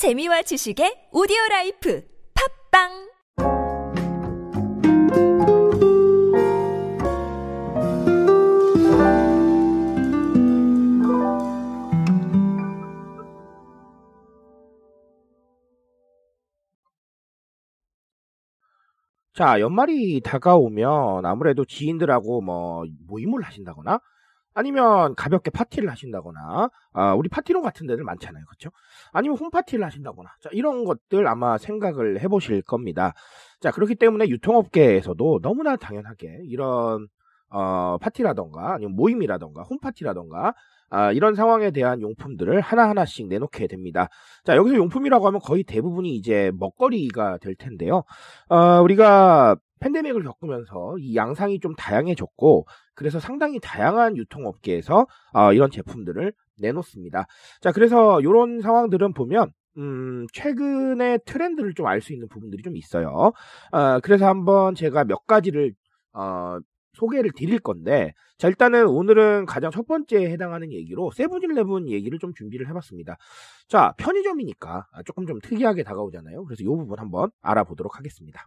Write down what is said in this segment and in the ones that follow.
재미와 지식의 오디오 라이프 팟빵! 자, 연말이 다가오면 아무래도 지인들하고 뭐 모임을 하신다거나 아니면 가볍게 파티를 하신다거나 아, 우리 파티룸 같은 데들 많잖아요. 그렇죠? 아니면 홈파티를 하신다거나 자, 이런 것들 아마 생각을 해보실 겁니다. 자, 그렇기 때문에 유통업계에서도 너무나 당연하게 이런 어, 파티라던가 아니면 모임이라던가 홈파티라던가 아, 이런 상황에 대한 용품들을 하나하나씩 내놓게 됩니다. 자, 여기서 용품이라고 하면 거의 대부분이 이제 먹거리가 될 텐데요. 어, 우리가 팬데믹을 겪으면서 이 양상이 좀 다양해졌고, 그래서 상당히 다양한 유통업계에서 어, 이런 제품들을 내놓습니다. 자, 그래서 이런 상황들은 보면 음, 최근의 트렌드를 좀 알 수 있는 부분들이 좀 있어요. 어, 그래서 한번 제가 몇 가지를 어, 소개를 드릴 건데, 자, 일단은 오늘은 가장 첫 번째에 해당하는 얘기로 세븐일레븐 얘기를 좀 준비를 해봤습니다. 자, 편의점이니까 조금 좀 특이하게 다가오잖아요. 그래서 이 부분 한번 알아보도록 하겠습니다.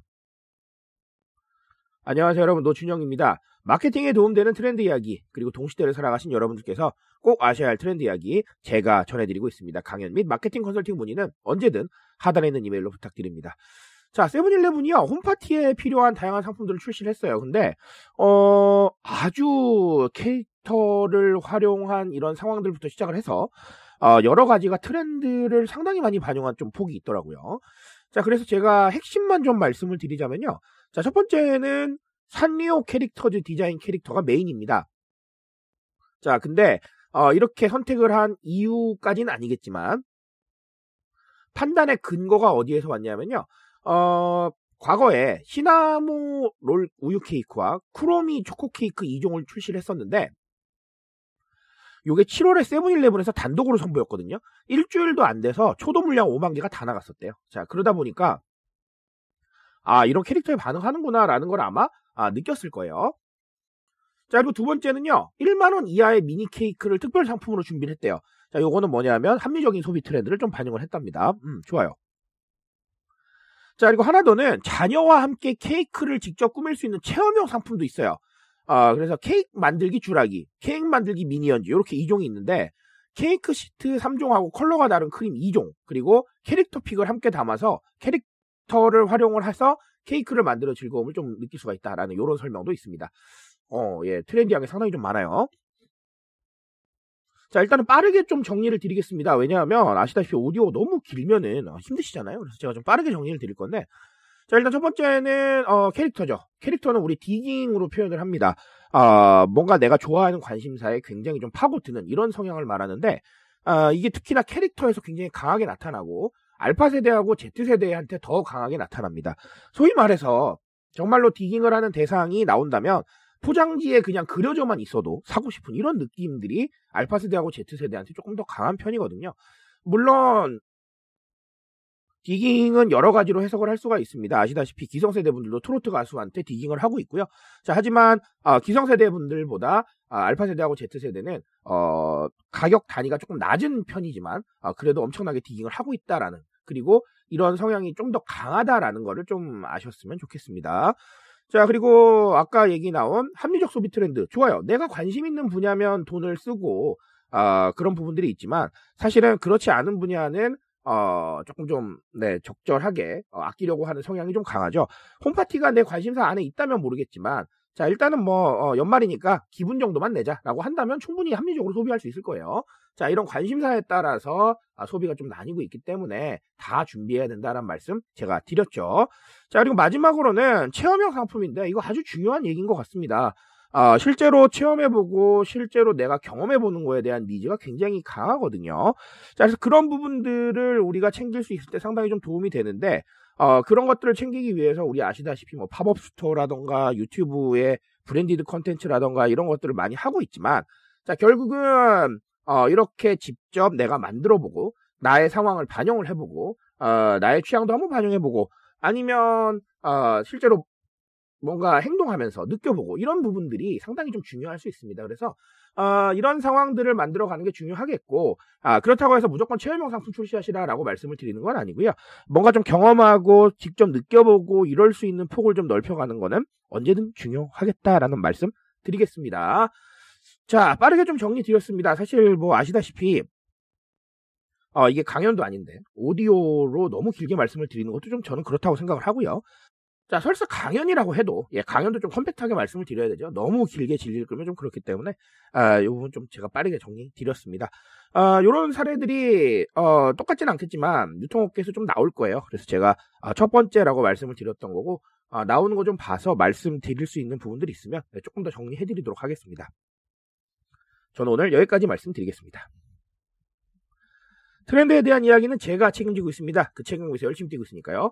안녕하세요 여러분 노준영입니다. 마케팅에 도움되는 트렌드 이야기 그리고 동시대를 살아가신 여러분들께서 꼭 아셔야 할 트렌드 이야기 제가 전해드리고 있습니다. 강연 및 마케팅 컨설팅 문의는 언제든 하단에 있는 이메일로 부탁드립니다. 자, 세븐일레븐이요, 홈파티에 필요한 다양한 상품들을 출시를 했어요. 근데, 어, 아주 캐릭터를 활용한 이런 상황들부터 시작을 해서, 어, 여러 가지가 트렌드를 상당히 많이 반영한 좀 폭이 있더라고요. 자, 그래서 제가 핵심만 좀 말씀을 드리자면요. 자, 첫 번째는 산리오 캐릭터즈 디자인 캐릭터가 메인입니다. 자, 근데, 어, 이렇게 선택을 한 이유까지는 아니겠지만, 판단의 근거가 어디에서 왔냐면요. 어, 과거에 시나모 롤 우유 케이크와 크로미 초코 케이크 2종을 출시를 했었는데 요게 7월에 세븐일레븐에서 단독으로 선보였거든요. 일주일도 안 돼서 초도 물량 5만 개가 다 나갔었대요. 자, 그러다 보니까 아, 이런 캐릭터에 반응하는구나라는 걸 아마 아, 느꼈을 거예요. 자, 그리고 두 번째는요. 1만 원 이하의 미니 케이크를 특별 상품으로 준비를 했대요. 자, 요거는 뭐냐면 합리적인 소비 트렌드를 좀 반영을 했답니다. 음, 좋아요. 자, 그리고 하나 더는 자녀와 함께 케이크를 직접 꾸밀 수 있는 체험형 상품도 있어요. 아, 그래서 케이크 만들기 주라기, 케이크 만들기 미니언즈 이렇게 2종이 있는데 케이크 시트 3종하고 컬러가 다른 크림 2종, 그리고 캐릭터 pick을 함께 담아서 캐릭터를 활용을 해서 케이크를 만들어 즐거움을 좀 느낄 수가 있다라는 이런 설명도 있습니다. 어, 예, 트렌디한 게 상당히 좀 많아요. 자, 일단은 빠르게 좀 정리를 드리겠습니다. 왜냐하면 아시다시피 오디오 너무 길면은 어, 힘드시잖아요. 그래서 제가 좀 빠르게 정리를 드릴 건데. 자, 일단 첫 번째는 어, 캐릭터죠. 캐릭터는 우리 digging으로 표현을 합니다. 어, 뭔가 내가 좋아하는 관심사에 굉장히 좀 파고드는 이런 성향을 말하는데 어, 이게 특히나 캐릭터에서 굉장히 강하게 나타나고 알파 세대하고 Z 세대한테 더 강하게 나타납니다. 소위 말해서 정말로 디깅을 하는 대상이 나온다면 포장지에 그냥 그려져만 있어도 사고 싶은 이런 느낌들이 알파 세대하고 Z 세대한테 조금 더 강한 편이거든요. 물론 디깅은 여러 가지로 해석을 할 수가 있습니다. 아시다시피 기성세대 분들도 트로트 가수한테 디깅을 하고 있고요. 자, 하지만 어, 기성세대 분들보다 어, 알파 세대하고 Z 세대는 어, 가격 단위가 조금 낮은 편이지만 어, 그래도 엄청나게 디깅을 하고 있다라는 그리고 이런 성향이 좀 더 강하다라는 거를 좀 아셨으면 좋겠습니다. 자, 그리고 아까 얘기 나온 합리적 소비 트렌드. 좋아요. 내가 관심 있는 분야면 돈을 쓰고, 어, 그런 부분들이 있지만, 사실은 그렇지 않은 분야는, 어, 조금 좀, 네, 적절하게, 어, 아끼려고 하는 성향이 좀 강하죠. 홈파티가 내 관심사 안에 있다면 모르겠지만, 자, 일단은 뭐, 어, 연말이니까 기분 정도만 내자라고 한다면 충분히 합리적으로 소비할 수 있을 거예요. 자, 이런 관심사에 따라서 아, 소비가 좀 나뉘고 있기 때문에 다 준비해야 된다는 말씀 제가 드렸죠. 자, 그리고 마지막으로는 체험형 상품인데 이거 아주 중요한 얘기인 것 같습니다. 아, 실제로 체험해보고 실제로 내가 경험해보는 거에 대한 니즈가 굉장히 강하거든요. 자, 그래서 그런 부분들을 우리가 챙길 수 있을 때 상당히 좀 도움이 되는데 어, 그런 것들을 챙기기 위해서 우리 아시다시피 뭐 팝업 스토어라던가 유튜브의 branded 컨텐츠라던가 이런 것들을 많이 하고 있지만 자, 결국은 어, 이렇게 직접 내가 만들어 보고 나의 상황을 반영을 해보고 어, 나의 취향도 한번 반영해보고 아니면 어, 실제로 뭔가 행동하면서 느껴보고 이런 부분들이 상당히 좀 중요할 수 있습니다. 그래서 어, 이런 상황들을 만들어가는 게 중요하겠고 아, 그렇다고 해서 무조건 체험형 상품 출시하시라라고 말씀을 드리는 건 아니고요. 뭔가 좀 경험하고 직접 느껴보고 이럴 수 있는 폭을 좀 넓혀가는 거는 언제든 중요하겠다라는 말씀 드리겠습니다. 자, 빠르게 좀 정리 드렸습니다. 사실 뭐 아시다시피 어, 이게 강연도 아닌데 오디오로 너무 길게 말씀을 드리는 것도 좀 저는 그렇다고 생각을 하고요. 자, 설사 강연이라고 해도 예, 강연도 좀 컴팩트하게 말씀을 드려야 되죠. 너무 길게 질릴 거면 좀 그렇기 때문에 아, 이 부분 좀 제가 빠르게 정리 드렸습니다. 아, 이런 사례들이 어, 똑같진 않겠지만 유통업계에서 좀 나올 거예요. 그래서 제가 아, 첫 번째라고 말씀을 드렸던 거고 아, 나오는 거 좀 봐서 말씀드릴 수 있는 부분들이 있으면 네, 조금 더 정리해 드리도록 하겠습니다. 저는 오늘 여기까지 말씀드리겠습니다. 트렌드에 대한 이야기는 제가 책임지고 있습니다. 그 책임에서 열심히 뛰고 있으니까요.